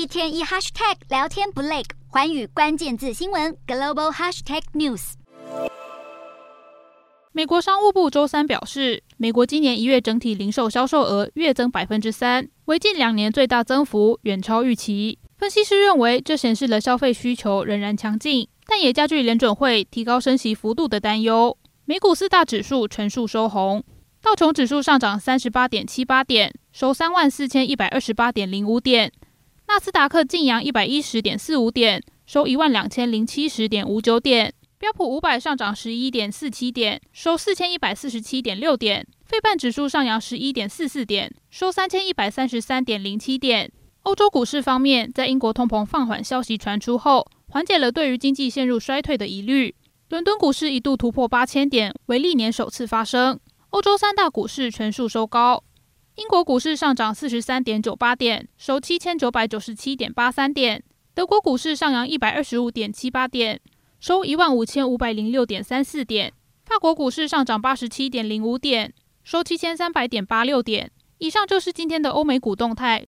一天一 hashtag 聊天不累，寰宇关键字新闻 global hashtag news。美国商务部周三表示，美国今年一月整体零售销售额月增百分之三，为近两年最大增幅，远超预期。分析师认为，这显示了消费需求仍然强劲，但也加剧联准会提高升息幅度的担忧。美股四大指数全数收红，道琼指数上涨三十八点七八点，收三万四千一百二十八点零五点；斯达克晋扬一百一十点四五点，收一万两千零七十点五九点。标普五百上涨十一点四七点，收四千一百四十七点六点；费半指数上扬十一点四四点，收三千一百三十三点零七点。欧洲股市方面，在英国通膨放缓消息传出后，缓解了对于经济陷入衰退的疑虑。伦敦股市一度突破八千点，为历年首次发生。欧洲三大股市全数收高，英国股市上涨四十三点九八点，收七千九百九十七点八三点；德国股市上扬一百二十五点七八点。收一万五千五百零六点三四点，法国股市上涨八十七点零五点，收七千三百点八六点。以上就是今天的欧美股动态，